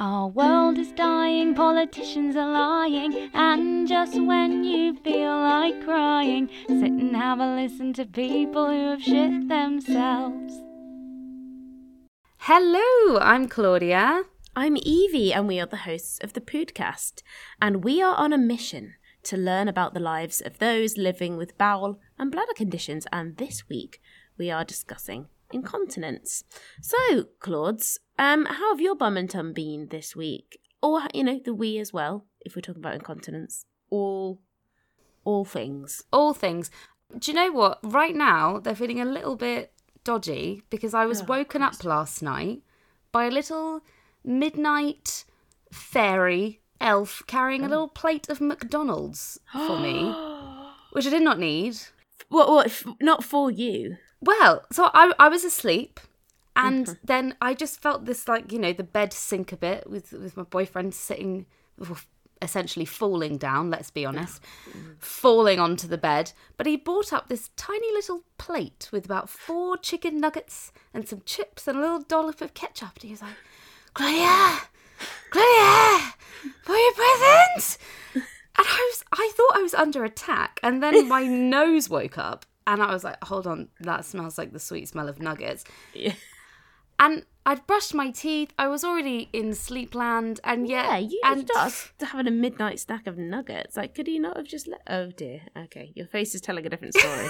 Our world is dying, politicians are lying, and just when you feel like crying, sit and have a listen to people who have shit themselves. Hello, I'm Claudia. I'm Evie, and we are the hosts of the Podcast. And we are on a mission to learn about the lives of those living with bowel and bladder conditions. And this week, we are discussing incontinence. So, Claudes, um, how have your bum and tum been this week? Or, you know, the we as well, if we're talking about incontinence. All, all things. All things. Do you know what? Right now, they're feeling a little bit dodgy because I was Oh, woken up last night by a little midnight fairy elf carrying a little plate of McDonald's for me, which I did not need. What, what, not for you. Well, so I I was asleep, and Mm-hmm. then I just felt this like you know the bed sink a bit with with my boyfriend sitting, essentially falling down. Let's be honest, falling onto the bed. But he brought up this tiny little plate with about four chicken nuggets and some chips and a little dollop of ketchup. And he was like, Claudia, Claudia, for your present. And I was, I thought I was under attack, and then my nose woke up, and I was like, "Hold on, that smells like the sweet smell of nuggets." Yeah. And I'd brushed my teeth. I was already in sleepland, and yet, Yeah, you and just having a midnight snack of nuggets. Like, could he not have just let? Oh dear. Okay, your face is telling a different story.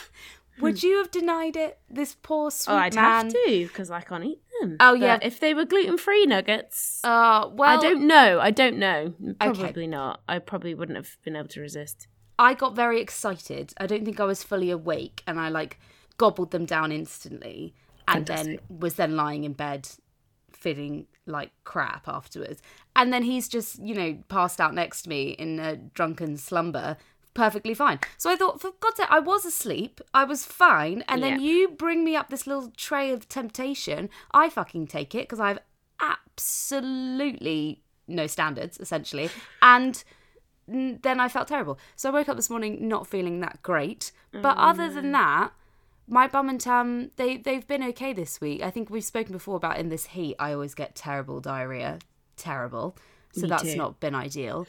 would you have denied it? This poor sweet oh, I'd man. have to because I can't eat them. Oh, yeah. If they were gluten free nuggets, Uh, well, I don't know. I don't know. Okay. Probably not. I probably wouldn't have been able to resist. I got very excited. I don't think I was fully awake, and I like gobbled them down instantly, and then was then lying in bed, feeling like crap afterwards. And then he's just you know passed out next to me in a drunken slumber, perfectly fine. So I thought, for God's sake, I was asleep, I was fine, and then Yeah. you bring me up this little tray of temptation. I fucking take it because I've absolutely no standards essentially, and then I felt terrible. So I woke up this morning not feeling that great. But other than that, my bum and tum they they've been okay this week. I think we've spoken before about in this heat I always get terrible diarrhea, terrible. So Me that's too. not been ideal.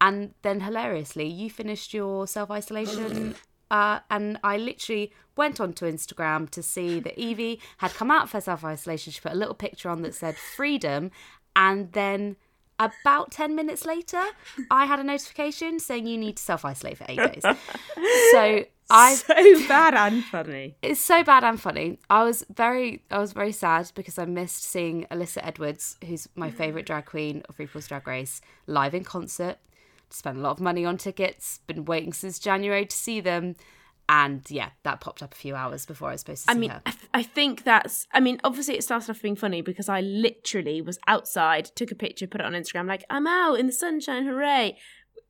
And then hilariously, you finished your self isolation. Uh, and I literally went onto Instagram to see that Evie had come out for self isolation. She put a little picture on that said freedom. And then about 10 minutes later, I had a notification saying you need to self isolate for eight days. So I so bad and funny. it's so bad and funny. I was very I was very sad because I missed seeing Alyssa Edwards, who's my favourite drag queen of RuPaul's Drag Race, live in concert. Spent a lot of money on tickets, been waiting since January to see them. And yeah, that popped up a few hours before I was supposed to I mean, her. I, th- I think that's. I mean, obviously, it started off being funny because I literally was outside, took a picture, put it on Instagram, like I'm out in the sunshine, hooray!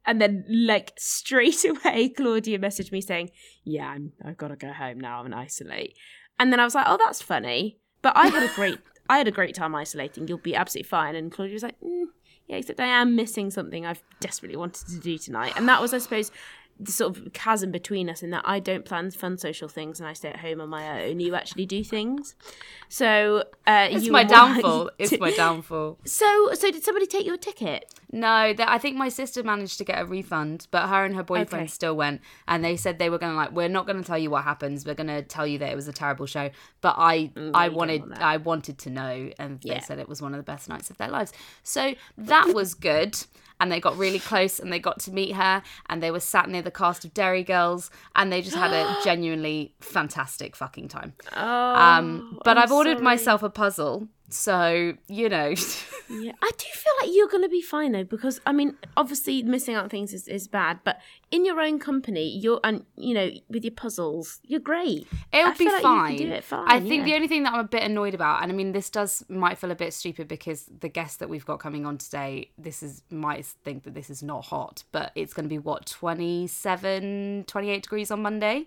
And then, like straight away, Claudia messaged me saying, "Yeah, I'm, I've got to go home now. I'm an isolate." And then I was like, "Oh, that's funny," but I had a great, I had a great time isolating. You'll be absolutely fine. And Claudia was like, mm, "Yeah, except I am missing something I've desperately wanted to do tonight," and that was, I suppose. The sort of chasm between us in that I don't plan fun social things and I stay at home on my own. You actually do things, so uh, It's you my downfall. It's my downfall. So, so did somebody take your ticket? No, that I think my sister managed to get a refund, but her and her boyfriend Okay. still went, and they said they were gonna like, we're not gonna tell you what happens. We're gonna tell you that it was a terrible show. But I, I wanted, want. I wanted to know, and they said it was one of the best nights of their lives. So that was good. And they got really close, and they got to meet her, and they were sat near the cast of Derry Girls, and they just had a genuinely fantastic fucking time. Oh, Um, but I'm I've ordered myself a puzzle, so you know. Yeah, I do feel like you're going to be fine though, because I mean, obviously missing out on things is, is bad, but in your own company, you're and you know with your puzzles, you're great. It'll I be like fine. it fine, I think yeah. the only thing that I'm a bit annoyed about, and I mean, this does might feel a bit stupid because the guest that we've got coming on today, this is might think that this is not hot, but it's going to be what 27, 28 degrees on Monday.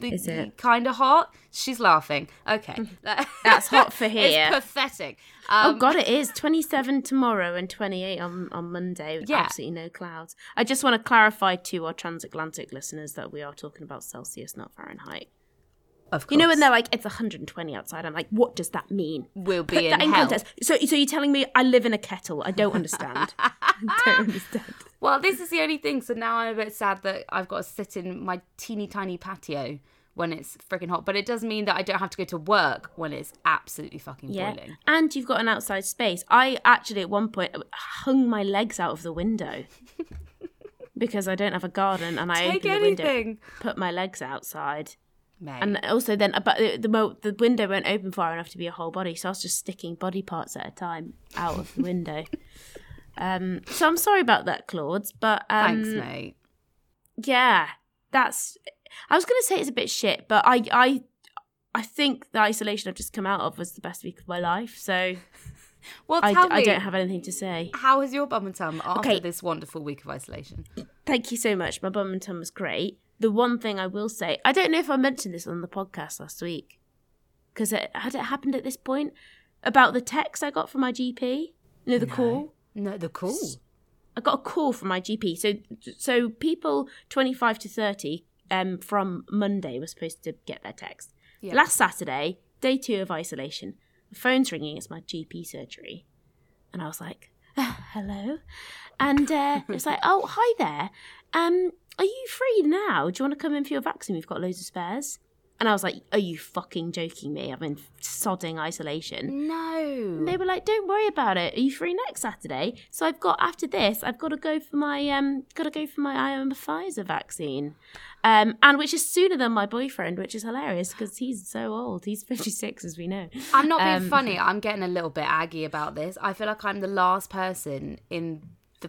Is it? kind of hot? She's laughing. Okay, That's hot for here. It's pathetic. oh Um, god, it is 27 tomorrow and 28 on on Monday with Yeah. absolutely no clouds. I just want to clarify to our transatlantic listeners that we are talking about Celsius, not Fahrenheit. Of You know when they're like, it's 120 outside. I'm like, what does that mean? We'll be Put in that in hell. context. So, so you're telling me I live in a kettle? I don't understand. I don't understand. Well, this is the only thing. So now I'm a bit sad that I've got to sit in my teeny tiny patio when it's freaking hot. But it does mean that I don't have to go to work when it's absolutely fucking Yeah, boiling. and you've got an outside space. I actually at one point hung my legs out of the window because I don't have a garden, and I Take opened the window, put my legs outside, Mate. and also then, but the the, the window won't open far enough to be a whole body, so I was just sticking body parts at a time out of the window. Um, so I'm sorry about that, Claude, but um, Thanks, mate. yeah, that's. I was gonna say it's a bit shit, but I I I think the isolation I've just come out of was the best week of my life. So Well, I, tell I me, don't have anything to say. how has your bum and tum after Okay. this wonderful week of isolation? Thank you so much. My bum and tum was great. The one thing I will say, I don't know if I mentioned this on the podcast last week, because it had it happened at this point about the text I got from my GP. You know the call. No, the call. I got a call from my GP. So so people twenty five to thirty um from Monday were supposed to get their text. Yeah. Last Saturday, day two of isolation, the phone's ringing. It's my GP surgery, and I was like, "Ah, "Hello," and uh, it's like, "Oh, hi there. Um, are you free now? Do you want to come in for your vaccine? We've got loads of spares." And I was like, "Are you fucking joking me? I'm in sodding isolation." No. And they were like, "Don't worry about it. Are you free next Saturday?" So I've got after this, I've got to go for my um, got to go for my I am a Pfizer vaccine, um, and which is sooner than my boyfriend, which is hilarious because he's so old. He's fifty six, as we know. I'm not being Um, funny. I'm getting a little bit aggy about this. I feel like I'm the last person in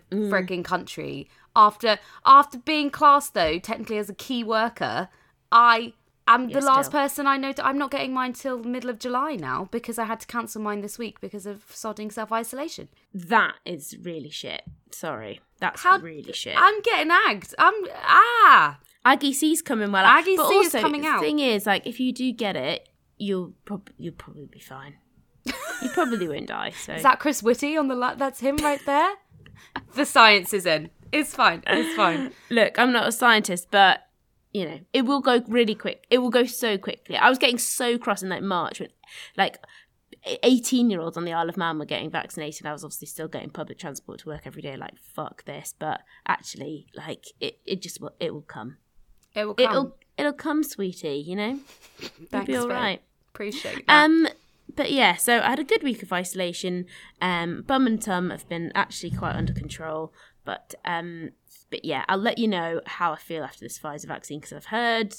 the Mm. frigging country after after being classed though technically as a key worker. I am the last still. person I know. To, I'm not getting mine till middle of July now because I had to cancel mine this week because of sodding self isolation. That is really shit. Sorry, that's How- really shit. I'm getting agged. I'm ah. Aggie C's coming well. Aggie but C is also, coming the out. thing is, like, if you do get it, you'll prob- you'll probably be fine. you probably won't die. So Is that Chris Whitty on the la- That's him right there. The science is in. It's fine. It's fine. Look, I'm not a scientist, but you know, it will go really quick. It will go so quickly. I was getting so cross in like March when like 18 year olds on the Isle of Man were getting vaccinated. I was obviously still getting public transport to work every day, like fuck this. But actually, like it, it just will it will come. It will come. It'll it'll come, sweetie, you know? It'll be all right. Appreciate that. Um, but yeah, so I had a good week of isolation. Um, bum and tum have been actually quite under control. But um, but yeah, I'll let you know how I feel after this Pfizer vaccine because I've heard,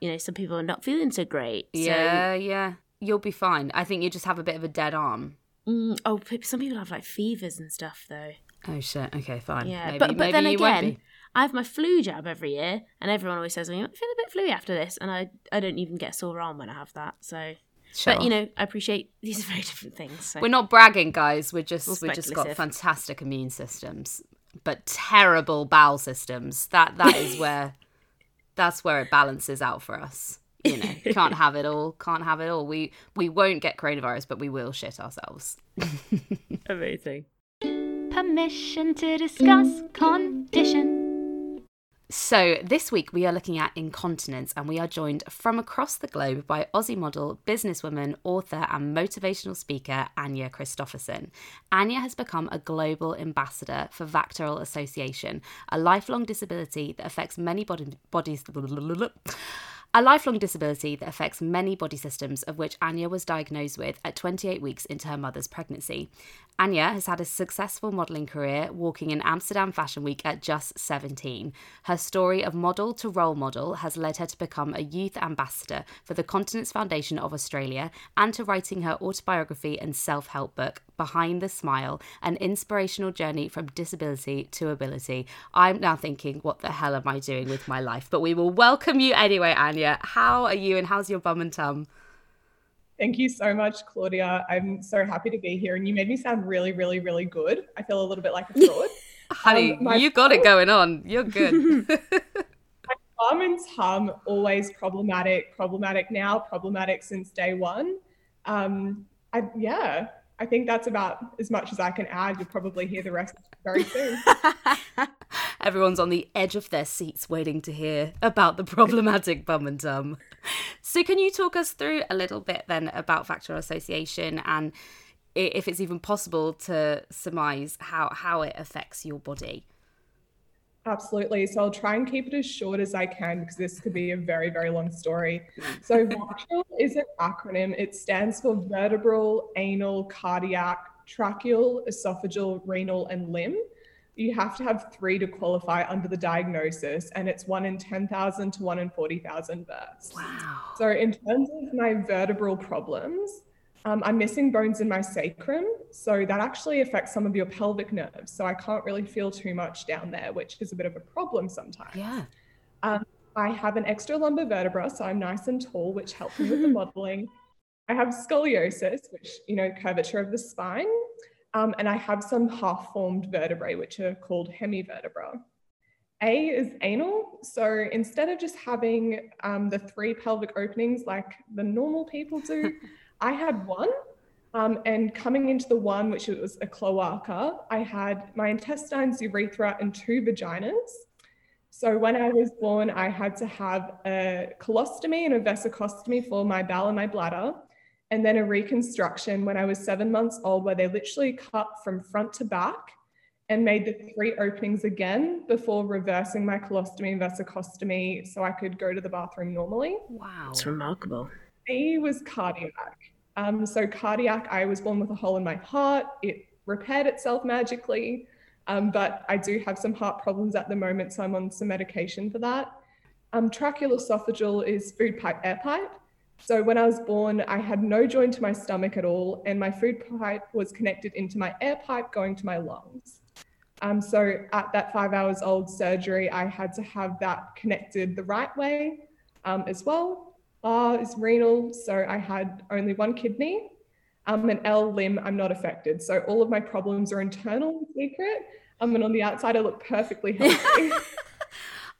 you know, some people are not feeling so great. Yeah, yeah. You'll be fine. I think you just have a bit of a dead arm. Mm, oh, some people have like fevers and stuff though. Oh shit. Okay, fine. Yeah, maybe, but but maybe then again, be. I have my flu jab every year, and everyone always says, "I feel a bit flu after this," and I I don't even get a sore arm when I have that. So. Shut but you know, I appreciate these are very different things. So. we're not bragging, guys. We're just we've just got fantastic immune systems, but terrible bowel systems. That that is where that's where it balances out for us. You know, can't have it all. Can't have it all. We we won't get coronavirus, but we will shit ourselves. Amazing. Permission to discuss condition. So, this week we are looking at incontinence, and we are joined from across the globe by Aussie model, businesswoman, author, and motivational speaker Anja Christoffersen. Anja has become a global ambassador for VACTERL Association, a lifelong disability that affects many body- bodies. A lifelong disability that affects many body systems, of which Anja was diagnosed with at 28 weeks into her mother's pregnancy. Anja has had a successful modelling career, walking in Amsterdam Fashion Week at just 17. Her story of model to role model has led her to become a youth ambassador for the Continence Foundation of Australia and to writing her autobiography and self help book, Behind the Smile An Inspirational Journey from Disability to Ability. I'm now thinking, what the hell am I doing with my life? But we will welcome you anyway, Anja. How are you and how's your bum and tum? Thank you so much, Claudia. I'm so happy to be here. And you made me sound really, really, really good. I feel a little bit like a fraud. Honey, Um, my- you got it going on. You're good. Bum and tum, always problematic, problematic now, problematic since day one. Um, I, yeah, I think that's about as much as I can add. You'll probably hear the rest very soon. Everyone's on the edge of their seats waiting to hear about the problematic bum and tum. So, can you talk us through a little bit then about VACTERL association and if it's even possible to surmise how, how it affects your body? Absolutely. So I'll try and keep it as short as I can because this could be a very, very long story. Mm. So VACTERL is an acronym. It stands for vertebral, anal, cardiac, tracheal, esophageal, renal, and limb. You have to have three to qualify under the diagnosis, and it's one in 10,000 to one in 40,000 births. Wow. So, in terms of my vertebral problems, um, I'm missing bones in my sacrum, so that actually affects some of your pelvic nerves. So I can't really feel too much down there, which is a bit of a problem sometimes. Yeah. Um, I have an extra lumbar vertebra, so I'm nice and tall, which helps me with the modeling. I have scoliosis, which, you know, curvature of the spine. Um, and I have some half formed vertebrae, which are called hemivertebra. A is anal. So instead of just having um, the three pelvic openings like the normal people do, I had one. Um, and coming into the one, which was a cloaca, I had my intestines, urethra, and two vaginas. So when I was born, I had to have a colostomy and a vesicostomy for my bowel and my bladder, and then a reconstruction when I was seven months old, where they literally cut from front to back and made the three openings again before reversing my colostomy and vesicostomy so I could go to the bathroom normally. Wow. It's remarkable. B was cardiac. Um, so cardiac, I was born with a hole in my heart. It repaired itself magically, um, but I do have some heart problems at the moment, so I'm on some medication for that. Um, tracheoesophageal is food pipe air pipe. So when I was born, I had no joint to my stomach at all, and my food pipe was connected into my air pipe going to my lungs. Um, so at that five hours old surgery, I had to have that connected the right way um, as well. R is renal, so I had only one kidney. Um, and L limb, I'm not affected. So all of my problems are internal secret. Um, and on the outside, I look perfectly healthy.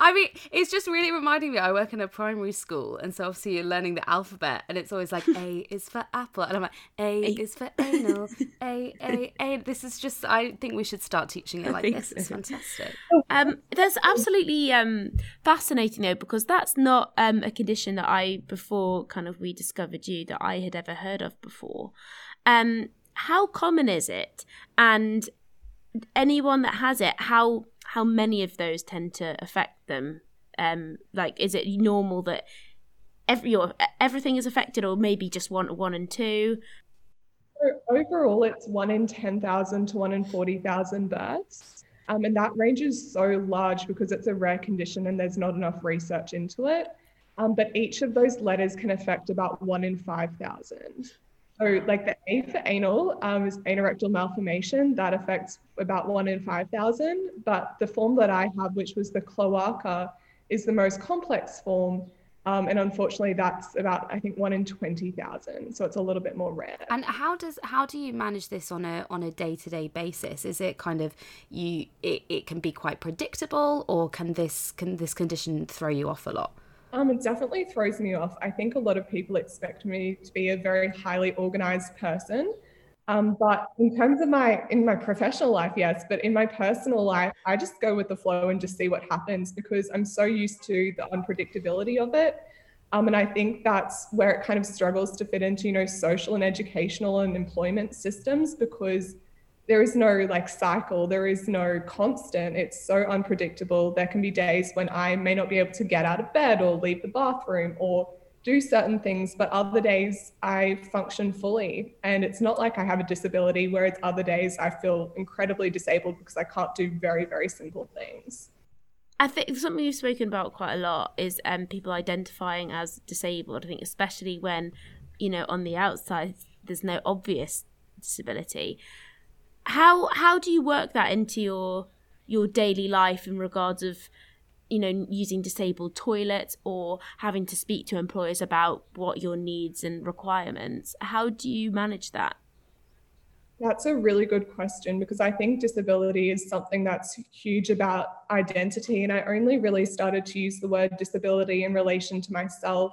I mean, it's just really reminding me. I work in a primary school, and so obviously you're learning the alphabet, and it's always like A is for apple, and I'm like A, a. is for anal, A A A. This is just. I think we should start teaching it like this. So. It's fantastic. Um, that's absolutely um fascinating though, because that's not um a condition that I before kind of we discovered you that I had ever heard of before. Um, how common is it? And anyone that has it, how how many of those tend to affect them? Um, like, is it normal that every your, everything is affected, or maybe just one one and two? overall, it's one in ten thousand to one in forty thousand births, um, and that range is so large because it's a rare condition and there's not enough research into it. Um, but each of those letters can affect about one in five thousand. So, like the A for anal um, is anorectal malformation. That affects about one in 5,000. But the form that I have, which was the cloaca, is the most complex form. Um, and unfortunately, that's about I think one in twenty thousand. So it's a little bit more rare. And how does how do you manage this on a on a day to day basis? Is it kind of you? It, it can be quite predictable, or can this can this condition throw you off a lot? Um, it definitely throws me off. I think a lot of people expect me to be a very highly organized person. Um, but in terms of my in my professional life, yes, but in my personal life, I just go with the flow and just see what happens because I'm so used to the unpredictability of it. Um, and I think that's where it kind of struggles to fit into, you know, social and educational and employment systems because there is no like cycle there is no constant. It's so unpredictable. There can be days when i may not be able to get out of bed or leave the bathroom or do certain things but other days i function fully. And it's not like i have a disability whereas other days i feel incredibly disabled because i can't do very very simple things. I think something you've spoken about quite a lot is um, people identifying as disabled. I think especially when, you know, on the outside there's no obvious disability how how do you work that into your your daily life in regards of you know using disabled toilets or having to speak to employers about what your needs and requirements how do you manage that that's a really good question because I think disability is something that's huge about identity. And I only really started to use the word disability in relation to myself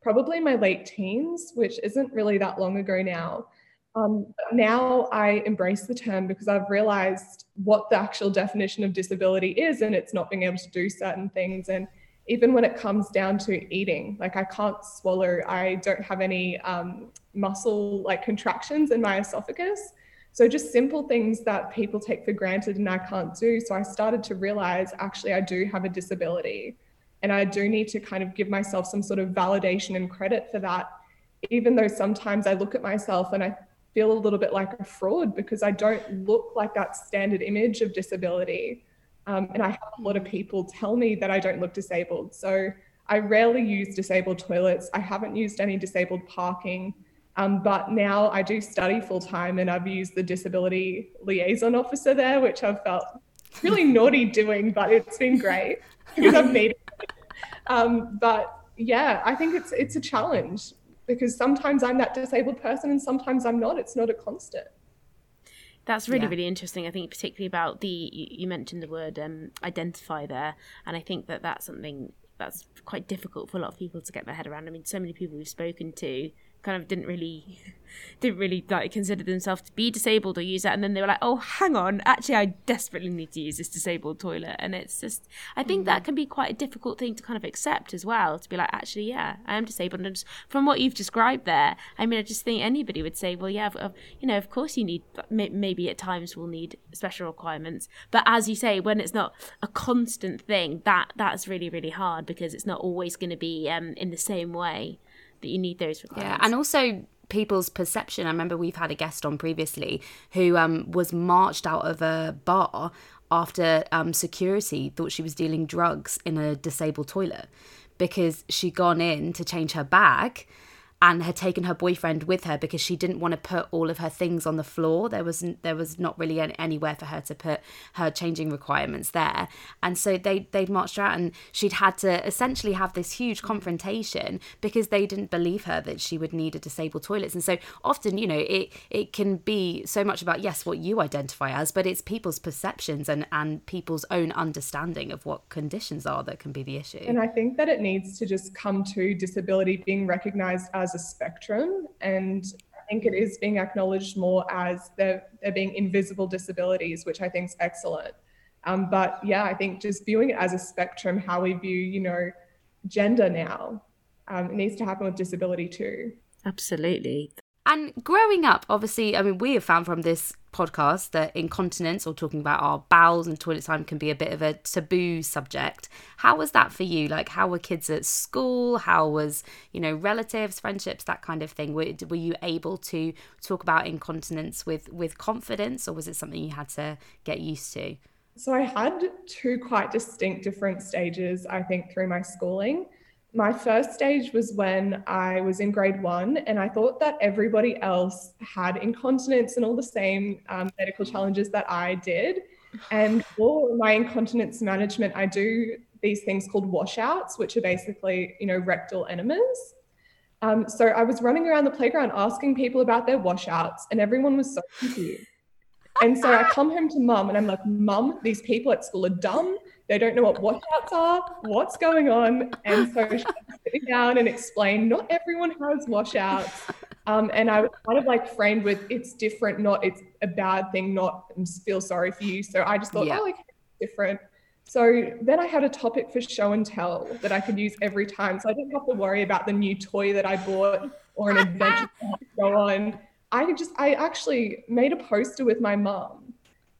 probably my late teens, which isn't really that long ago now. Um, now I embrace the term because I've realized what the actual definition of disability is, and it's not being able to do certain things. And even when it comes down to eating, like I can't swallow, I don't have any um, muscle like contractions in my esophagus. So just simple things that people take for granted and I can't do. So I started to realize actually I do have a disability and I do need to kind of give myself some sort of validation and credit for that. Even though sometimes I look at myself and I feel a little bit like a fraud because I don't look like that standard image of disability. Um, and I have a lot of people tell me that I don't look disabled. So I rarely use disabled toilets. I haven't used any disabled parking. Um, but now I do study full time and I've used the disability liaison officer there, which I've felt really naughty doing, but it's been great because I've made it. Um, but yeah, I think it's it's a challenge because sometimes I'm that disabled person and sometimes I'm not. It's not a constant. That's really, yeah. really interesting. I think particularly about the you mentioned the word um, identify there, and I think that that's something that's quite difficult for a lot of people to get their head around. I mean, so many people we've spoken to kind of didn't really didn't really like consider themselves to be disabled or use that. And then they were like oh hang on. Actually i desperately need to use this disabled toilet. And it's just i think mm. that can be quite a difficult thing to kind of accept as well to be like actually yeah i am disabled. And from what you've described there i mean i just think anybody would say well yeah you know of course you need maybe at times we'll need special requirements. But as you say when it's not a constant thing that that's really really hard because it's not always going to be um, in the same way that you need those requirements. Yeah, and also people's perception. I remember we've had a guest on previously who um, was marched out of a bar after um, security thought she was dealing drugs in a disabled toilet because she'd gone in to change her bag and had taken her boyfriend with her because she didn't want to put all of her things on the floor. There was there was not really anywhere for her to put her changing requirements there, and so they they'd marched her out, and she'd had to essentially have this huge confrontation because they didn't believe her that she would need a disabled toilets. And so often, you know, it it can be so much about yes what you identify as, but it's people's perceptions and and people's own understanding of what conditions are that can be the issue. And I think that it needs to just come to disability being recognized as as a spectrum. And I think it is being acknowledged more as there, there being invisible disabilities, which I think is excellent. Um, but yeah, I think just viewing it as a spectrum, how we view, you know, gender now, um, it needs to happen with disability too. Absolutely. And growing up, obviously, I mean, we have found from this podcast that incontinence or talking about our bowels and toilet time can be a bit of a taboo subject. How was that for you? Like, how were kids at school? How was, you know, relatives, friendships, that kind of thing? Were, were you able to talk about incontinence with, with confidence or was it something you had to get used to? So I had two quite distinct different stages, I think, through my schooling my first stage was when I was in grade one, and I thought that everybody else had incontinence and all the same um, medical challenges that I did. And for my incontinence management, I do these things called washouts, which are basically, you know, rectal enemas. Um, so I was running around the playground asking people about their washouts, and everyone was so confused. And so I come home to mum and I'm like, Mum, these people at school are dumb. They don't know what washouts are, what's going on. And so she sitting down and explain, not everyone has washouts. Um, and I was kind of like framed with it's different, not it's a bad thing, not feel sorry for you. So I just thought, yeah. oh, okay, different. So then I had a topic for show and tell that I could use every time. So I didn't have to worry about the new toy that I bought or an adventure to go on. I just I actually made a poster with my mum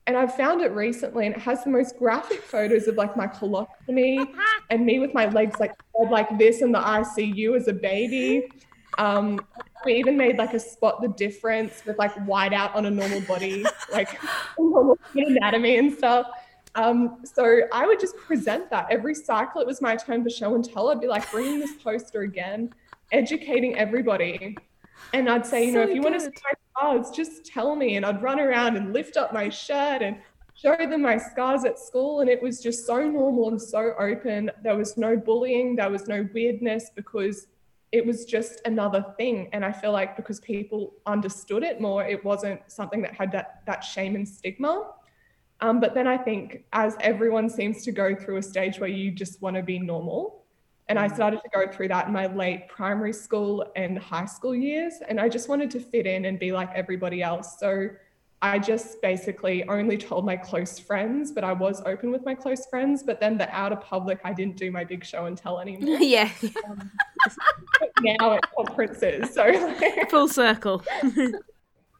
and I've found it recently and it has the most graphic photos of like my colostomy and me with my legs like like this in the ICU as a baby. Um, we even made like a spot the difference with like white out on a normal body, like normal anatomy and stuff. Um, so I would just present that every cycle. It was my turn for show and tell. I'd be like bringing this poster again, educating everybody. And I'd say, you so know, if you good. want to see my scars, just tell me. And I'd run around and lift up my shirt and show them my scars at school. And it was just so normal and so open. There was no bullying, there was no weirdness because it was just another thing. And I feel like because people understood it more, it wasn't something that had that, that shame and stigma. Um, but then I think as everyone seems to go through a stage where you just want to be normal, And I started to go through that in my late primary school and high school years. And I just wanted to fit in and be like everybody else. So I just basically only told my close friends, but I was open with my close friends. But then the outer public, I didn't do my big show and tell anymore. yeah. Um, now at conferences. So like, Full circle.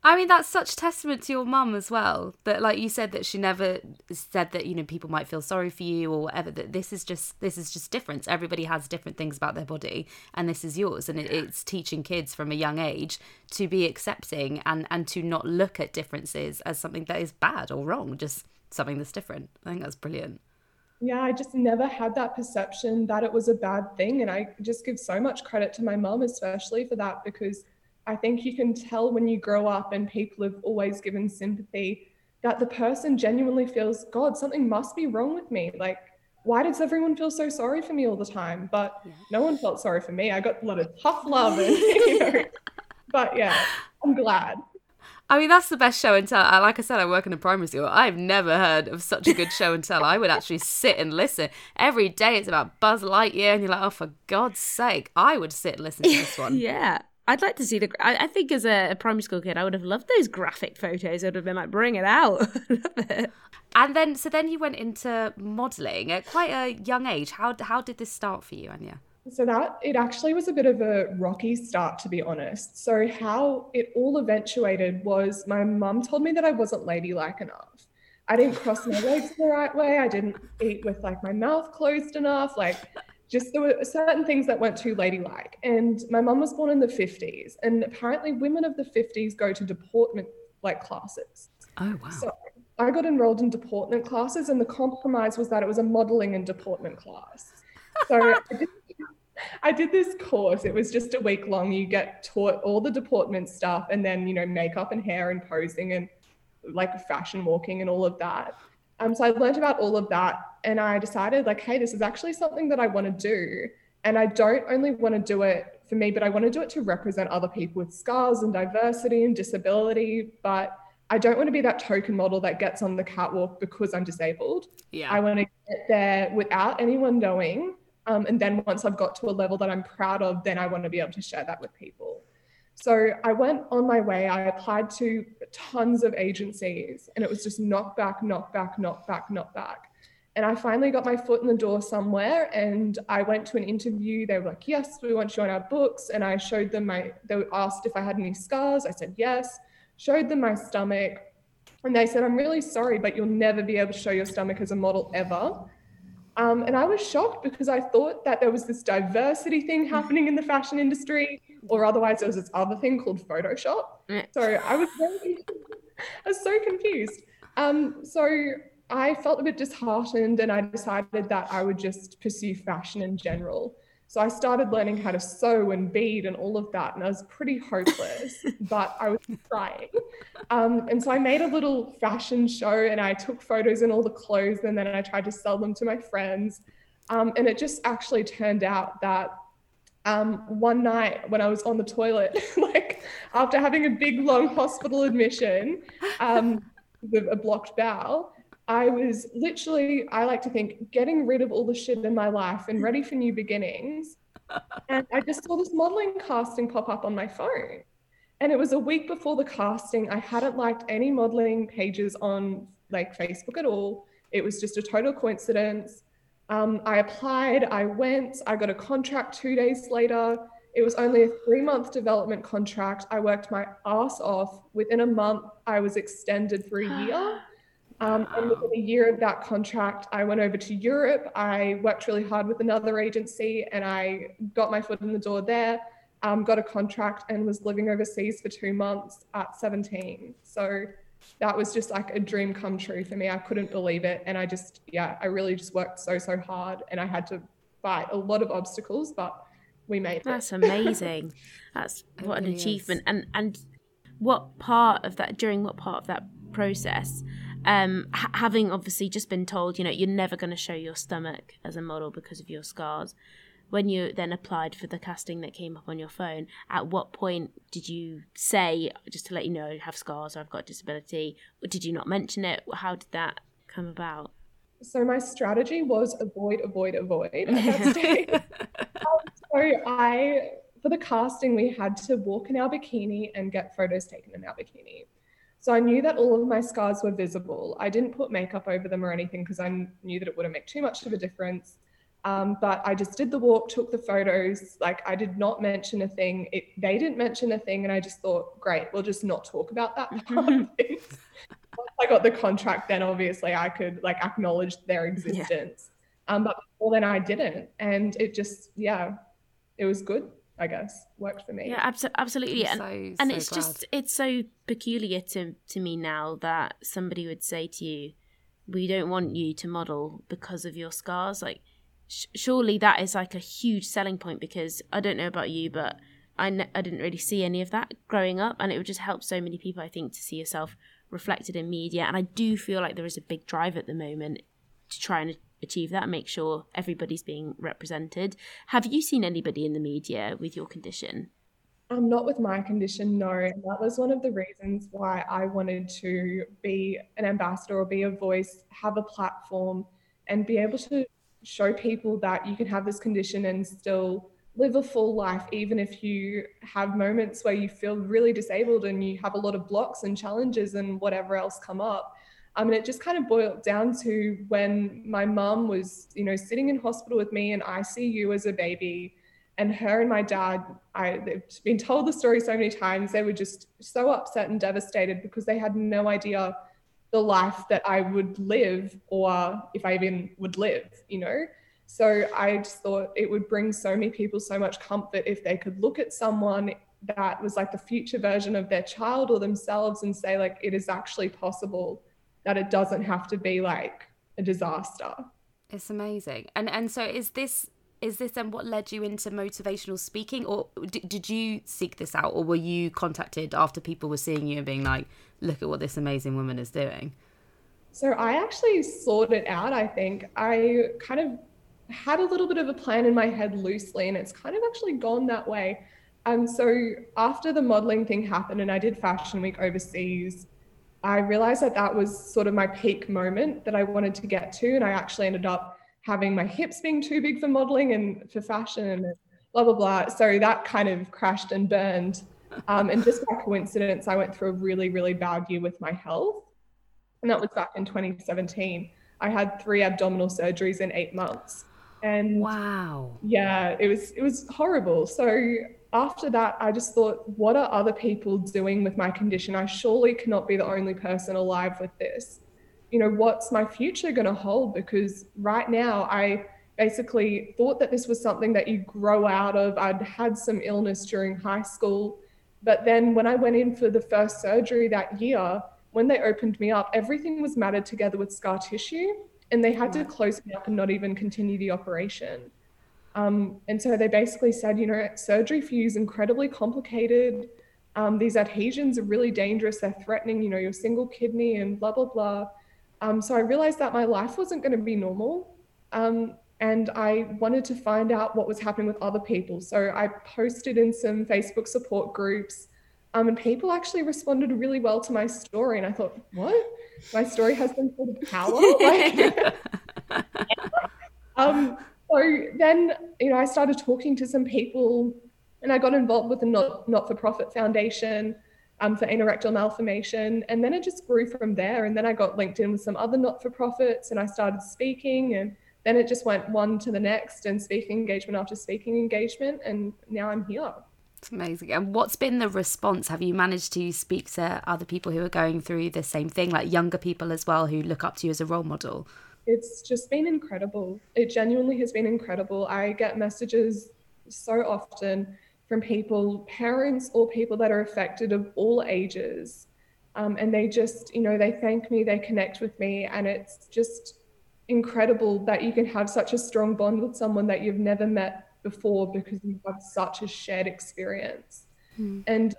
I mean, that's such testament to your mum as well. That, like you said, that she never said that you know people might feel sorry for you or whatever. That this is just this is just difference. Everybody has different things about their body, and this is yours. And it, it's teaching kids from a young age to be accepting and and to not look at differences as something that is bad or wrong. Just something that's different. I think that's brilliant. yeah, I just never had that perception that it was a bad thing. And I just give so much credit to my mum, especially for that, because I think you can tell when you grow up and people have always given sympathy that the person genuinely feels, God, something must be wrong with me. Like, why does everyone feel so sorry for me all the time? But no one felt sorry for me. I got a lot of tough love. And, you know, but yeah, I'm glad. I mean, that's the best show and tell. Like I said, I work in a primary school. I've never heard of such a good show and tell. I would actually sit and listen. Every day it's about Buzz Lightyear, and you're like, oh, for God's sake, I would sit and listen to this one. yeah. I'd like to see the. I, I think as a, a primary school kid, I would have loved those graphic photos. I'd have been like, bring it out. Love it. And then, so then you went into modelling at quite a young age. How, how did this start for you, Anja? So that it actually was a bit of a rocky start, to be honest. So how it all eventuated was my mum told me that I wasn't ladylike enough. I didn't cross my legs the right way. I didn't eat with like my mouth closed enough. Like just there were certain things that weren't too ladylike. And my mum was born in the 50s, and apparently women of the 50s go to deportment like classes. Oh, wow. So I got enrolled in deportment classes, and the compromise was that it was a modeling and deportment class. So I did, I did this course. It was just a week long. You get taught all the deportment stuff, and then you know makeup and hair and posing and like fashion walking and all of that. Um, so I learned about all of that, and I decided like, hey, this is actually something that I want to do. And I don't only want to do it for me, but I want to do it to represent other people with scars and diversity and disability. But I don't want to be that token model that gets on the catwalk because I'm disabled. Yeah. I want to get there without anyone knowing. Um, and then once I've got to a level that I'm proud of, then I want to be able to share that with people. So I went on my way. I applied to tons of agencies and it was just knock back, knock back, knock back, knock back. And I finally got my foot in the door somewhere and I went to an interview. They were like, Yes, we want you on our books. And I showed them my, they asked if I had any scars. I said, Yes. Showed them my stomach. And they said, I'm really sorry, but you'll never be able to show your stomach as a model ever. Um, and I was shocked because I thought that there was this diversity thing happening in the fashion industry, or otherwise there was this other thing called Photoshop. So I was very, I was so confused. Um, so I felt a bit disheartened, and I decided that I would just pursue fashion in general. So I started learning how to sew and bead and all of that, and I was pretty hopeless, but I was trying. Um, and so I made a little fashion show, and I took photos in all the clothes, and then I tried to sell them to my friends. Um, and it just actually turned out that um, one night when I was on the toilet, like after having a big long hospital admission um, with a blocked bowel, I was literally, I like to think, getting rid of all the shit in my life and ready for new beginnings. And I just saw this modeling casting pop up on my phone. And it was a week before the casting. I hadn't liked any modeling pages on like Facebook at all. It was just a total coincidence. Um, I applied, I went, I got a contract two days later. It was only a three month development contract. I worked my ass off. Within a month, I was extended for a year. Um, and within a year of that contract, I went over to Europe. I worked really hard with another agency and I got my foot in the door there, um, got a contract, and was living overseas for two months at 17. So that was just like a dream come true for me. I couldn't believe it. And I just, yeah, I really just worked so, so hard and I had to fight a lot of obstacles, but we made it. That's amazing. That's what an is. achievement. And and what part of that during what part of that process, um, ha- having obviously just been told, you know, you're never going to show your stomach as a model because of your scars. When you then applied for the casting that came up on your phone, at what point did you say, just to let you know, I have scars or I've got a disability? Did you not mention it? How did that come about? so my strategy was avoid, avoid, avoid at that stage. um, so I, for the casting, we had to walk in our bikini and get photos taken in our bikini. So I knew that all of my scars were visible. I didn't put makeup over them or anything because I knew that it wouldn't make too much of a difference. Um, but I just did the walk, took the photos. Like I did not mention a thing. It, they didn't mention a thing, and I just thought, great, we'll just not talk about that Once I got the contract, then obviously I could like acknowledge their existence. Yeah. Um, but before then, I didn't, and it just yeah, it was good. I guess worked for me. Yeah, abso- absolutely. And, so, and it's glad. just it's so peculiar to to me now that somebody would say to you, "We don't want you to model because of your scars." Like, sh- surely that is like a huge selling point because I don't know about you, but I n- I didn't really see any of that growing up, and it would just help so many people. I think to see yourself reflected in media, and I do feel like there is a big drive at the moment to try and achieve that and make sure everybody's being represented. Have you seen anybody in the media with your condition? Um, not with my condition, no. And that was one of the reasons why I wanted to be an ambassador or be a voice, have a platform, and be able to show people that you can have this condition and still live a full life, even if you have moments where you feel really disabled and you have a lot of blocks and challenges and whatever else come up. I mean, it just kind of boiled down to when my mum was, you know, sitting in hospital with me in ICU as a baby, and her and my dad, I, they've been told the story so many times, they were just so upset and devastated because they had no idea the life that I would live or if I even would live, you know? So I just thought it would bring so many people so much comfort if they could look at someone that was like the future version of their child or themselves and say, like, it is actually possible that it doesn't have to be like a disaster. It's amazing. And and so is this is this then what led you into motivational speaking or d- did you seek this out or were you contacted after people were seeing you and being like look at what this amazing woman is doing? So I actually sought it out, I think. I kind of had a little bit of a plan in my head loosely and it's kind of actually gone that way. Um, so after the modeling thing happened and I did fashion week overseas, I realized that that was sort of my peak moment that I wanted to get to. And I actually ended up having my hips being too big for modeling and for fashion and blah, blah, blah. So that kind of crashed and burned. Um, and just by coincidence, I went through a really, really bad year with my health. And that was back in 2017. I had three abdominal surgeries in eight months. And wow. Yeah, it was it was horrible. So after that, I just thought, what are other people doing with my condition? I surely cannot be the only person alive with this. You know, what's my future going to hold? Because right now, I basically thought that this was something that you grow out of. I'd had some illness during high school. But then when I went in for the first surgery that year, when they opened me up, everything was matted together with scar tissue and they had to close me up and not even continue the operation. Um, and so they basically said, you know, surgery for you is incredibly complicated. Um, these adhesions are really dangerous. They're threatening, you know, your single kidney and blah, blah, blah. Um, so I realized that my life wasn't going to be normal. Um, and I wanted to find out what was happening with other people. So I posted in some Facebook support groups. Um, and people actually responded really well to my story. And I thought, what? My story has some sort of power? Like, um, so then, you know, I started talking to some people and I got involved with a not, not-for-profit foundation um, for anorectal malformation. And then it just grew from there. And then I got linked in with some other not-for-profits and I started speaking and then it just went one to the next and speaking engagement after speaking engagement. And now I'm here. It's amazing. And what's been the response? Have you managed to speak to other people who are going through the same thing, like younger people as well, who look up to you as a role model? It's just been incredible. It genuinely has been incredible. I get messages so often from people, parents or people that are affected of all ages. Um, and they just, you know, they thank me, they connect with me, and it's just incredible that you can have such a strong bond with someone that you've never met before because you have such a shared experience. Mm. And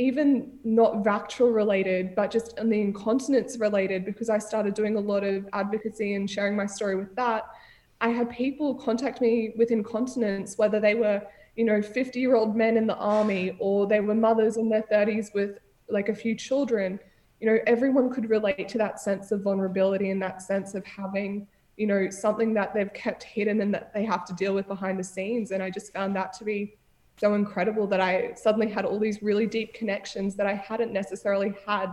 even not VACTERL related, but just on the incontinence related, because I started doing a lot of advocacy and sharing my story with that. I had people contact me with incontinence, whether they were, you know, 50 year old men in the army or they were mothers in their 30s with like a few children. You know, everyone could relate to that sense of vulnerability and that sense of having you know, something that they've kept hidden and that they have to deal with behind the scenes. And I just found that to be so incredible that I suddenly had all these really deep connections that I hadn't necessarily had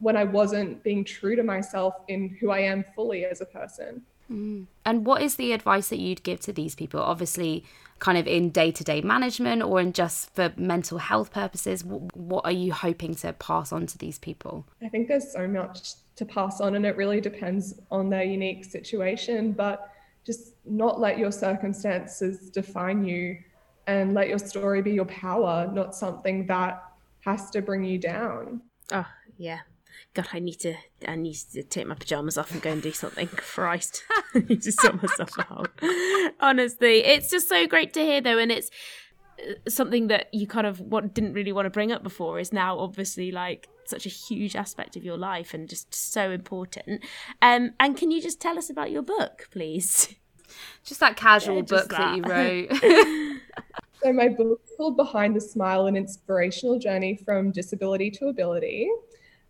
when I wasn't being true to myself in who I am fully as a person. Mm. And what is the advice that you'd give to these people? Obviously, kind of in day to day management or in just for mental health purposes? What are you hoping to pass on to these people? I think there's so much to pass on, and it really depends on their unique situation. But just not let your circumstances define you and let your story be your power, not something that has to bring you down. Oh, yeah. God, I need to I need to take my pajamas off and go and do something. Christ. I need to sort myself out. Honestly. It's just so great to hear though, and it's uh, something that you kind of what didn't really want to bring up before is now obviously like such a huge aspect of your life and just so important. Um and can you just tell us about your book, please? Just that casual yeah, just book that. that you wrote. so my book is called Behind the Smile: An Inspirational Journey from Disability to Ability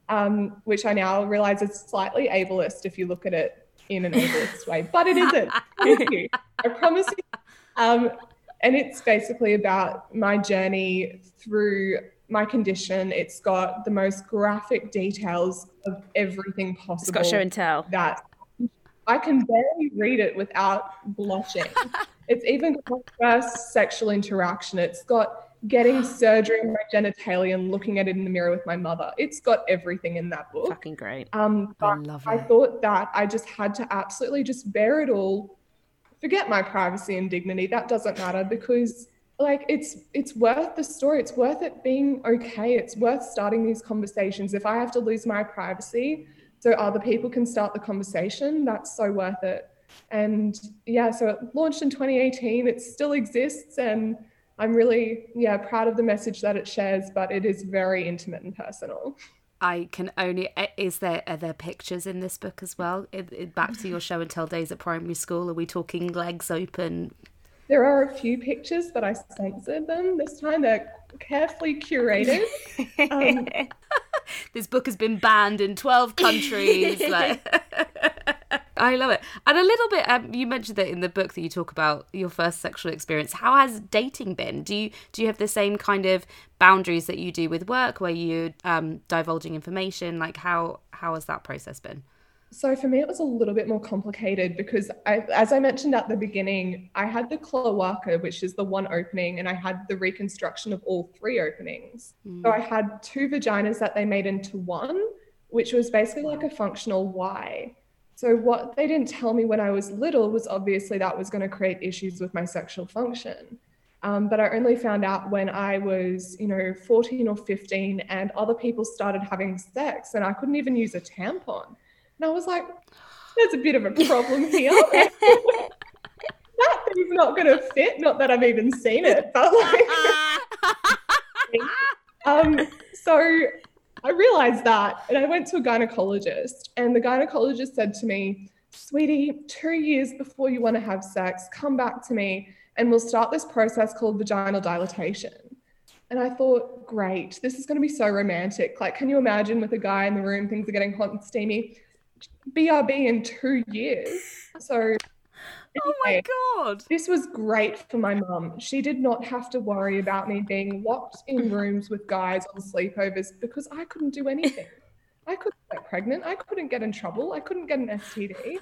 um, which I now realize is slightly ableist if you look at it in an ableist way, but it isn't. Thank you. I promise you. Um, and it's basically about my journey through my condition. It's got the most graphic details of everything possible. It's got show and tell. That I can barely read it without blushing. it's even got my first sexual interaction. It's got getting surgery on my genitalia and looking at it in the mirror with my mother. It's got everything in that book. Fucking great. Um, I love it. I thought that I just had to absolutely just bear it all. Forget my privacy and dignity. That doesn't matter because like it's it's worth the story. It's worth it being okay. It's worth starting these conversations. If I have to lose my privacy so other people can start the conversation, that's so worth it. And yeah, so it launched in 2018. It still exists and I'm really, yeah, proud of the message that it shares, but it is very intimate and personal. I can only. Eh, is there are there pictures in this book as well? Back to your show and tell days at primary school. Are we talking legs open? There are a few pictures, but I censored them this time. They're carefully curated. Um, this book has been banned in twelve countries. like... I love it. And a little bit, um, you mentioned that in the book that you talk about your first sexual experience. How has dating been? Do you do you have the same kind of boundaries that you do with work, where you um, divulging information? Like how how has that process been? So for me, it was a little bit more complicated because, I, as I mentioned at the beginning, I had the cloaca, which is the one opening, and I had the reconstruction of all three openings. Mm. So I had two vaginas that they made into one, which was basically like a functional Y. So, what they didn't tell me when I was little was obviously that was going to create issues with my sexual function. Um, but I only found out when I was, you know, 14 or 15 and other people started having sex and I couldn't even use a tampon. And I was like, there's a bit of a problem here. that thing's not going to fit. Not that I've even seen it, but like. um, so I realized that and I went to a gynecologist, and the gynecologist said to me, Sweetie, two years before you want to have sex, come back to me and we'll start this process called vaginal dilatation. And I thought, great, this is going to be so romantic. Like, can you imagine with a guy in the room, things are getting hot and steamy? BRB in two years. So oh my god. This was great for my mum. She did not have to worry about me being locked in rooms with guys on sleepovers because I couldn't do anything. I couldn't get pregnant. I couldn't get in trouble. I couldn't get an STD.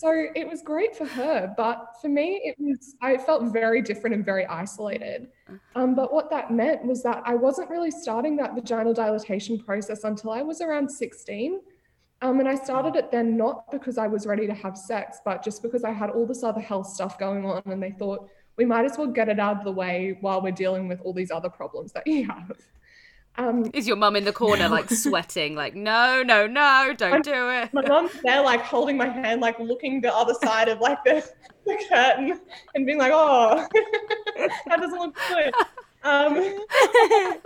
So it was great for her, but for me, it was I felt very different and very isolated. Um, but what that meant was that I wasn't really starting that vaginal dilatation process until I was around 16. Um, and I started it then not because I was ready to have sex, but just because I had all this other health stuff going on. And they thought, we might as well get it out of the way while we're dealing with all these other problems that you have. Um, Is your mum in the corner like sweating, like, no, no, no, don't do it? My mum's there, like holding my hand, like looking the other side of like the, the curtain and being like, oh, that doesn't look good. Um,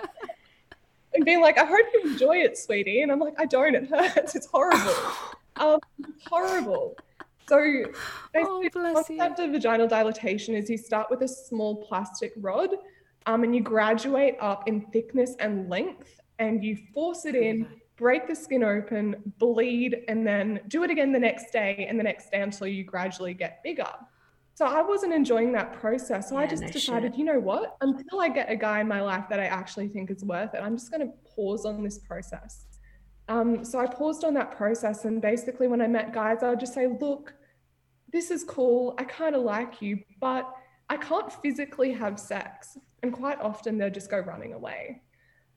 and being like, I hope you enjoy it, sweetie. And I'm like, I don't, it hurts. It's horrible. um, horrible. So oh, the concept you. of vaginal dilatation is you start with a small plastic rod um, and you graduate up in thickness and length and you force it in break the skin open, bleed, and then do it again the next day and the next day until you gradually get bigger. So I wasn't enjoying that process. So I just no decided, shit. you know what? Until I get a guy in my life that I actually think is worth it, I'm just going to pause on this process. Um, so I paused on that process. And basically, when I met guys, I would just say, look, this is cool. I kind of like you, but I can't physically have sex. And quite often they'll just go running away.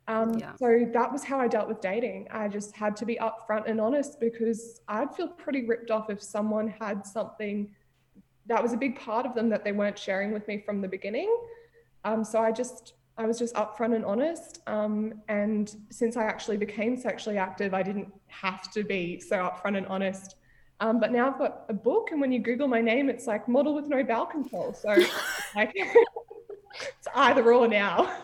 Um, Yeah. So that was how I dealt with dating. I just had to be upfront and honest because I'd feel pretty ripped off if someone had something that was a big part of them that they weren't sharing with me from the beginning. Um, so I just, I was just upfront and honest. Um, and since I actually became sexually active, I didn't have to be so upfront and honest. Um, but now I've got a book, and when you Google my name, it's like model with no bowel control. So like, it's either or now.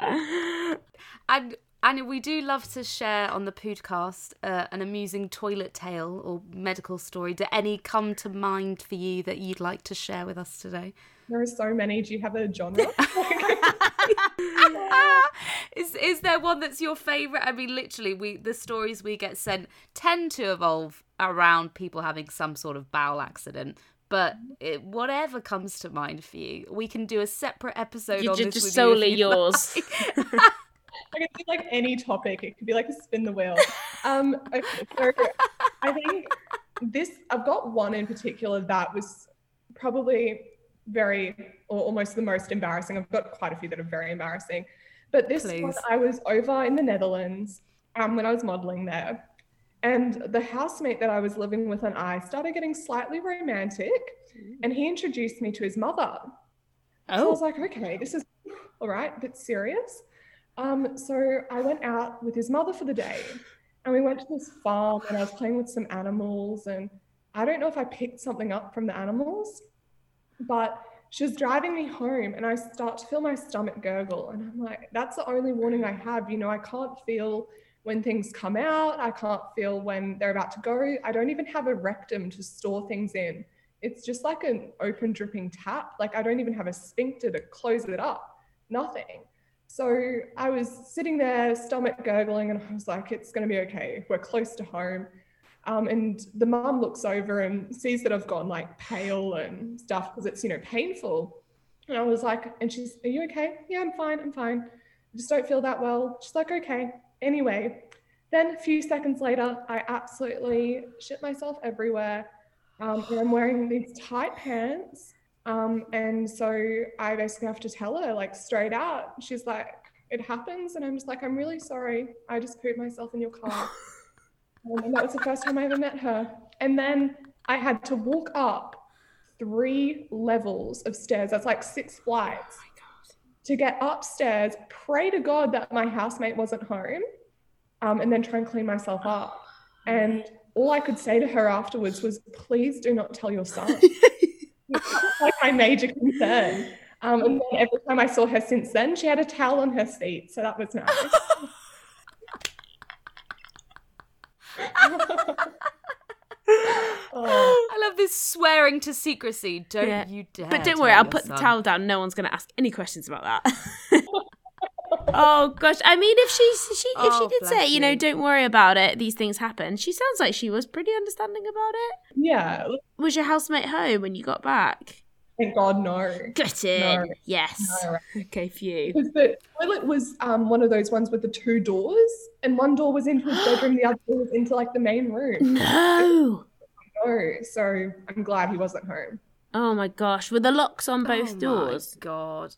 And and we do love to share on the podcast uh, an amusing toilet tale or medical story. Do any come to mind for you that you'd like to share with us today? there are so many. Do you have a genre? is is there one that's your favorite? I mean, literally, we the stories we get sent tend to evolve around people having some sort of bowel accident. But it, whatever comes to mind for you, we can do a separate episode You're on ju- this just with solely you yours. like. I can do like any topic. It could be like a spin the wheel. Um, okay, so I think this I've got one in particular that was probably very or almost the most embarrassing. I've got quite a few that are very embarrassing. But this one I was over in the Netherlands um, when I was modeling there. And the housemate that I was living with and I started getting slightly romantic. And he introduced me to his mother. So I was Oh, like, okay, this is all right, a bit serious. Um, so I went out with his mother for the day and we went to this farm and I was playing with some animals. And I don't know if I picked something up from the animals, but she was driving me home and I start to feel my stomach gurgle. And I'm like, that's the only warning I have. You know, I can't feel when things come out, I can't feel when they're about to go. I don't even have a rectum to store things in it's just like an open dripping tap. Like I don't even have a sphincter to close it up. Nothing. So I was sitting there, stomach gurgling, and I was like, it's going to be okay. We're close to home. Um, and the mum looks over and sees that I've gone like pale and stuff because it's, you know, painful. And I was like, and she's, are you okay? Yeah, I'm fine. I'm fine. I just don't feel that well. She's like, okay. Anyway, then a few seconds later, I absolutely shit myself everywhere. Um, and I'm wearing these tight pants. Um, and so I basically have to tell her like straight out. She's like, it happens. And I'm just like, I'm really sorry. I just pooped myself in your car. Um, and that was the first time I ever met her. And then I had to walk up three levels of stairs. That's like six flights to get upstairs, pray to God that my housemate wasn't home, um, and then try and clean myself up. And all I could say to her afterwards was, please do not tell your son. It's like my major concern. Um, and then every time I saw her since then, she had a towel on her seat. So that was nice. oh, I love this swearing to secrecy. Don't Yeah. you dare. but don't worry, I'll your put the towel down. No one's going to ask any questions about that. oh gosh, I mean, if she she if Oh, she did say, bless you know, don't worry about it, these things happen. She sounds like she was pretty understanding about it. yeah. Was your housemate home when you got back? Thank God, no. In. No. Yes. No. Okay, phew. Because the toilet was um, one of those ones with the two doors, and one door was into his bedroom, the other door was into like the main room. No. No, so I'm glad he wasn't home. Oh my gosh, were the locks on both doors? Oh my doors? God.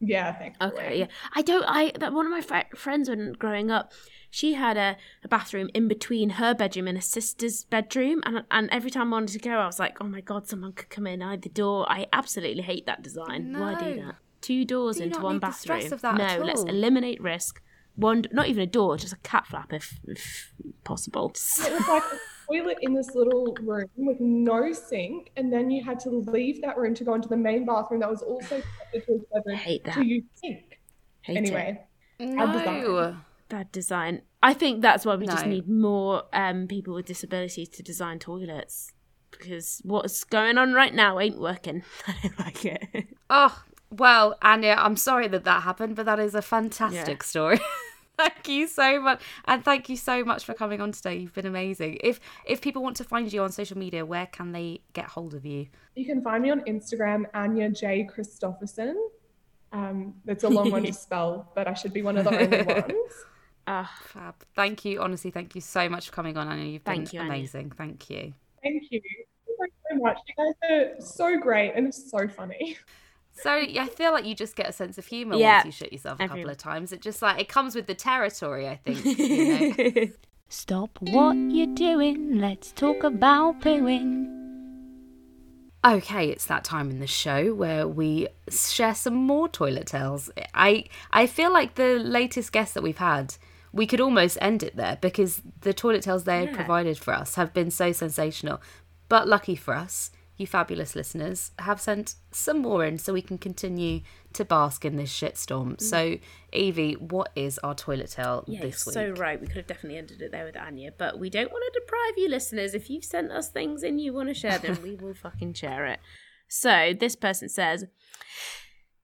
Yeah, thankfully. Okay, yeah. I don't. I that one of my fri friends when growing up, she had a, a bathroom in between her bedroom and her sister's bedroom, and and every time I wanted to go, I was like, oh my god, someone could come in either door. I absolutely hate that design. Why do that? Two doors Do into one bathroom. no, let's eliminate risk. One, not even a door, just a cat flap if, if possible. It was like a toilet in this little room with no sink, and then you had to leave that room to go into the main bathroom that was also connected to his bedroom Hate that. to use sink. Hate it. anyway, No. design. Bad design. I think that's why we just need more um, people with disabilities to design toilets. Because what's going on right now ain't working. I don't like it. Oh, well, Anja, I'm sorry that that happened, but that is a fantastic story. Thank you so much, and thank you so much for coming on today. You've been amazing. If if people want to find you on social media, where can they get hold of you? You can find me on Instagram, Anja J Christoffersen Um, it's a long one to spell, but I should be one of the only ones. Ah, Fab. Thank you. Honestly, thank you so much for coming on, Anna. You've been Thank you, Anja. amazing. Thank you. Thank you. Thank you so much. You guys are so great and so funny. So yeah, I feel like you just get a sense of humour Yeah. once you shit yourself a couple of times. It just like it comes with the territory, I think. You know? Stop what you're doing, let's talk about pooing. Okay, it's that time in the show where we share some more toilet tales. I I feel like the latest guest that we've had, we could almost end it there because the toilet tales they Yeah. provided for us have been so sensational. But lucky for us, you fabulous listeners have sent some more in so we can continue to bask in this shitstorm. Mm. So, Evie, what is our toilet tale yeah, this week? so right. We could have definitely ended it there with Anja, but we don't want to deprive you listeners. If you've sent us things and you want to share them, we will fucking share it. So this person says,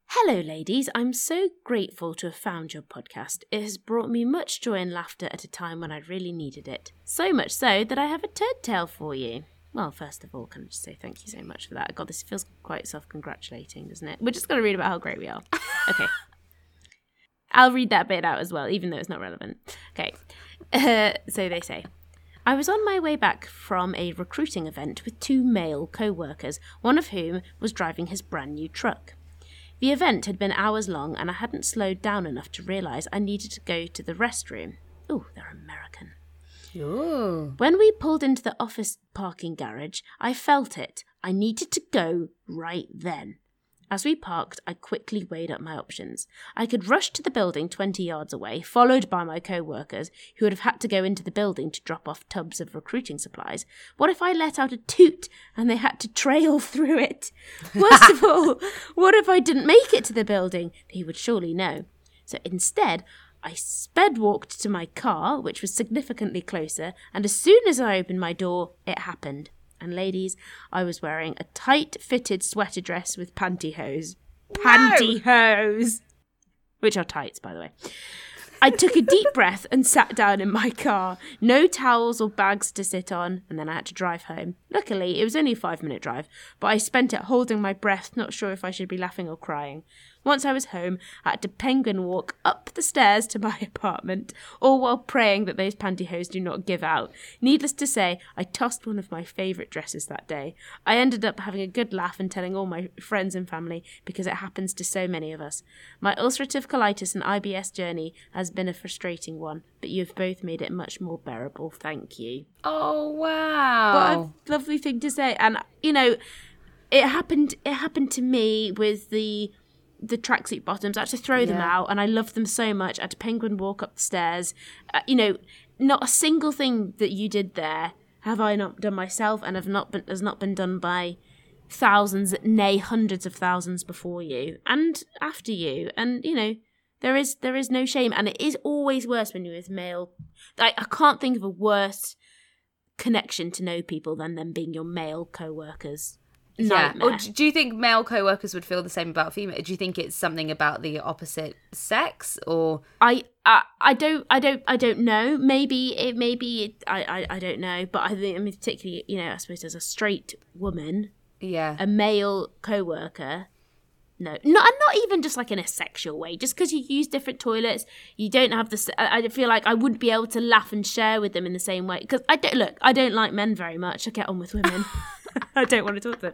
Hello, ladies. I'm so grateful to have found your podcast. It has brought me much joy and laughter at a time when I really needed it. So much so that I have a turd tale for you. Well, first of all, can I just say thank you so much for that? God, this feels quite self congratulating, doesn't it? We're just going to read about how great we are. Okay. I'll read that bit out as well, even though it's not relevant. Okay. Uh, so they say. I was on my way back from a recruiting event with two male co workers, one of whom was driving his brand new truck. The event had been hours long, and I hadn't slowed down enough to realise I needed to go to the restroom. Ooh, they're American. Ooh. When we pulled into the office parking garage, I felt it. I needed to go right then. As we parked, I quickly weighed up my options. I could rush to the building 20 yards away, followed by my co workers, who would have had to go into the building to drop off tubs of recruiting supplies. What if I let out a toot and they had to trail through it? Worst of all, what if I didn't make it to the building? He would surely know. So instead, I sped walked to my car, which was significantly closer, and as soon as I opened my door, it happened. And ladies, I was wearing a tight fitted sweater dress with pantyhose. Pantyhose! Which are tights, by the way. I took a deep breath and sat down in my car. No towels or bags to sit on, and then I had to drive home. Luckily, it was only a five minute drive, but I spent it holding my breath, not sure if I should be laughing or crying. Once I was home, I had to penguin walk up the stairs to my apartment, all while praying that those pantyhose do not give out. Needless to say, I tossed one of my favourite dresses that day. I ended up having a good laugh and telling all my friends and family because it happens to so many of us. My ulcerative colitis and IBS journey has been a frustrating one, but you have both made it much more bearable. Thank you. Oh wow. What a lovely thing to say. And you know, it happened. It happened to me with the the tracksuit bottoms. I had to throw them out, and I loved them so much. I had to penguin walk up the stairs. Uh, you know, not a single thing that you did there have I not done myself, and have not been has not been done by thousands, nay hundreds of thousands before you and after you. And you know, there is there is no shame, and it is always worse when you're with male. I, I can't think of a worse connection to know people than them being your male co-workers. Yeah. Nightmare. Or do you think male co-workers would feel the same about female? Do you think it's something about the opposite sex or I, I I don't I don't I don't know. Maybe it maybe it, I, I I don't know. But I think I mean particularly you know I suppose as a straight woman, yeah. a male co-worker. No, not and not even just like in a sexual way. Just because you use different toilets, you don't have the. I feel like I wouldn't be able to laugh and share with them in the same way. Because I don't look. I don't like men very much. I get on with women. I don't want to talk to them.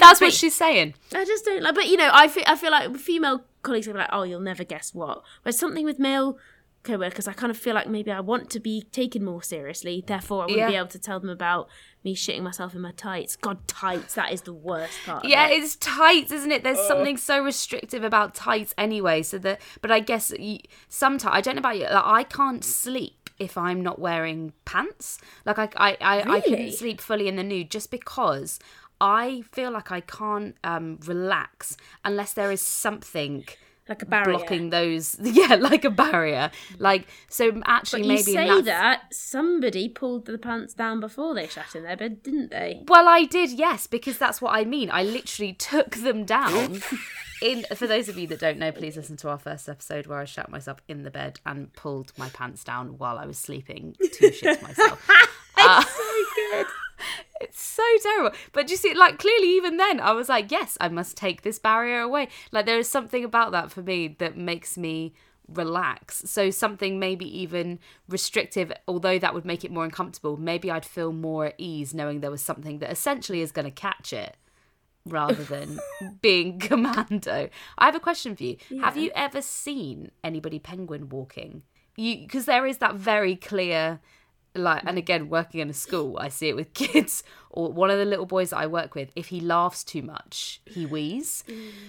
That's But- what she's saying. I just don't like. But you know, I feel I feel like female colleagues be like, "Oh, you'll never guess what." Whereas something with male co-workers, I kind of feel like maybe I want to be taken more seriously. Therefore, I wouldn't be able to tell them about me shitting myself in my tights. God, tights. That is the worst part. of Yeah, it. it's tights, isn't it? There's something so restrictive about tights anyway. So that, but I guess you, sometimes I don't know about you. Like, I can't sleep if I'm not wearing pants. Like I, I, I, I Really? couldn't sleep fully in the nude just because I feel like I can't um, relax unless there is something like a barrier. blocking those. Yeah, like a barrier. Like so, actually, But you maybe say that somebody pulled the pants down before they shat in their bed, didn't they? Well, I did, yes, because that's what I mean. I literally took them down. In for those of you that don't know, please listen to our first episode where I shat myself in the bed and pulled my pants down while I was sleeping to shit myself. Uh, so good. it's so terrible. But do you see, like clearly, even then, I was like, yes, I must take this barrier away. Like there is something about that for me that makes me relax. So something maybe even restrictive, although that would make it more uncomfortable. Maybe I'd feel more at ease knowing there was something that essentially is going to catch it. Rather than being commando, I have a question for you. Have you ever seen anybody penguin walking? You because there is that very clear like and again working in a school i see it with kids or one of the little boys that i work with if he laughs too much he wheeze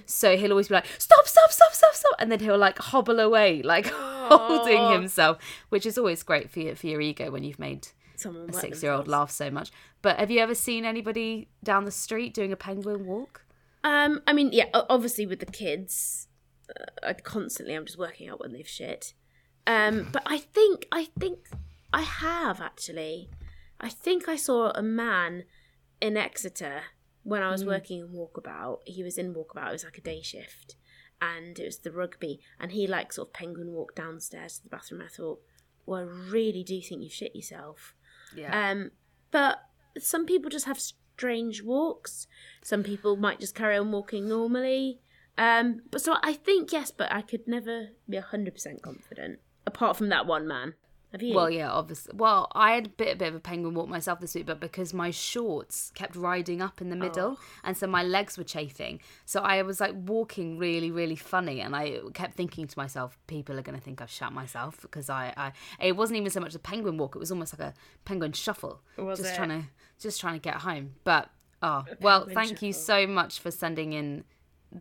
so he'll always be like stop stop stop stop stop and then he'll like hobble away like holding himself which is always great for your for your ego when you've made Someone a six year old laugh so much. But have you ever seen anybody down the street doing a penguin walk? Um, I mean, yeah, obviously with the kids, uh, I constantly I'm just working out when they've shit. Um, but I think I think I have actually. I think I saw a man in Exeter when I was working in Walkabout. He was in Walkabout. It was like a day shift, and it was the rugby. And he like sort of penguin walked downstairs to the bathroom. I thought, well, I really do think you've shit yourself. yeah Um, but some people just have strange walks. Some people might just carry on walking normally. Um, but so I think yes, but I could never be hundred percent confident. Apart from that one man, have you? Well, yeah, obviously. Well, I had a bit, a bit of a penguin walk myself this week, but because my shorts kept riding up in the middle, oh. and so my legs were chafing, so I was like walking really, really funny, and I kept thinking to myself, people are going to think I've shot myself because I, I, it wasn't even so much a penguin walk; it was almost like a penguin shuffle, Was just it? trying to, just trying to get home. But oh, well, thank you so much for sending in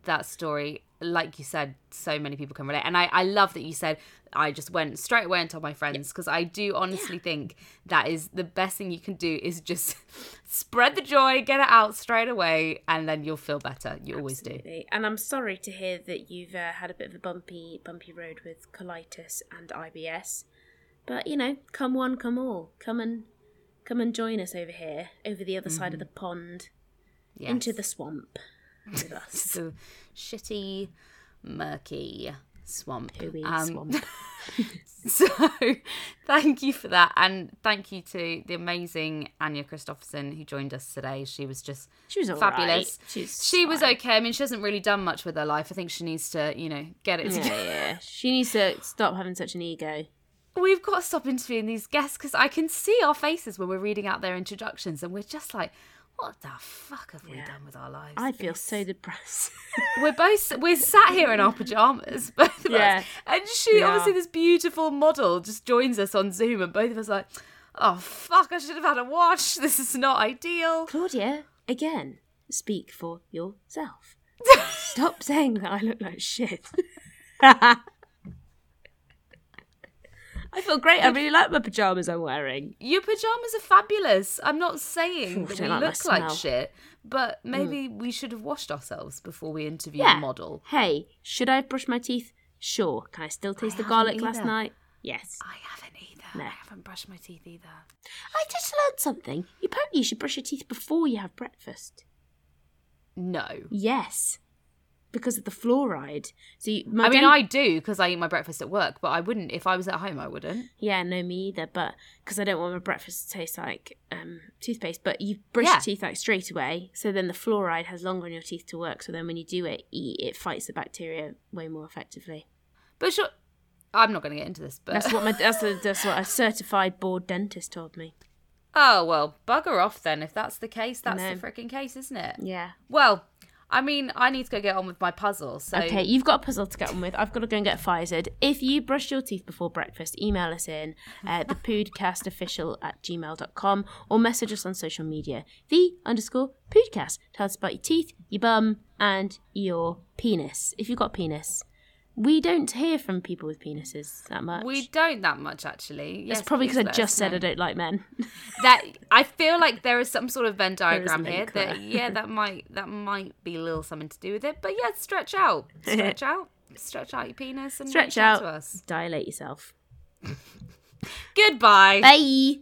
that story like you said so many people can relate. And i i love that you said i just went straight away and told my friends because i do honestly think that is the best thing you can do is just spread the joy get it out straight away and then you'll feel better. You always do. And I'm sorry to hear that you've uh, had a bit of a bumpy, bumpy road with colitis and IBS. But you know, come one, come all. Come and come and join us over here, over the other side of the pond, yes. into the swamp with us. the shitty murky swamp Um, swamp. So, thank you for that, and thank you to the amazing Anja Christoffersen who joined us today. She was just She was fabulous. right. She was fine. okay. I mean, she hasn't really done much with her life. I think she needs to, you know, get it Yeah, together. yeah. She needs to stop having such an ego. We've got to stop interviewing these guests because I can see our faces when we're reading out their introductions, and we're just like, "What the fuck have we done with our lives?" I feel so depressed. we're both we're sat here in our pajamas, both of Yeah. us, and she obviously are. this beautiful model just joins us on Zoom, and both of us are like, "Oh fuck, I should have had a watch. This is not ideal." Claudia, again, speak for yourself. Stop saying that I look like shit. I feel great. I really like my pajamas I'm wearing. Your pajamas are fabulous. I'm not saying Ooh, that we like look like shit, but mm. maybe we should have washed ourselves before we interview Yeah. a model. Hey, should I have brushed my teeth? Sure. Can I still taste the haven't garlic last night? Yes. I haven't either. No. I haven't brushed my teeth either. I just learned something. Apparently, you should brush your teeth before you have breakfast. No. Yes. Because of the fluoride. So you, I mean, I do because I eat my breakfast at work, but I wouldn't if I was at home. I wouldn't. Yeah, no, me either. But because I don't want my breakfast to taste like um, toothpaste. But you brush Yeah. your teeth like straight away, so then the fluoride has longer on your teeth to work. So then when you do it, eat, it fights the bacteria way more effectively. But sure, I'm not going to get into this. But That's what my that's, a, that's what a certified board dentist told me. oh well, bugger off then. If that's the case, that's the freaking case, isn't it? Yeah. Well, I mean, I need to go get on with my puzzle. So Okay, you've got a puzzle to get on with. I've got to go and get Pfizered. If you brush your teeth before breakfast, email us in uh, the podcastofficial at gmail.com or message us on social media. The underscore podcast. Tell us about your teeth, your bum, and your penis. If you've got penis. We don't hear from people with penises that much. we don't that much actually. That's Yes, probably because I just said. I don't like men. that I feel like there is some sort of Venn diagram here that yeah that might that might be a little something to do with it. But yeah, stretch out, stretch out. stretch out your penis and Stretch out out. to us. Dilate yourself. Goodbye. Bye.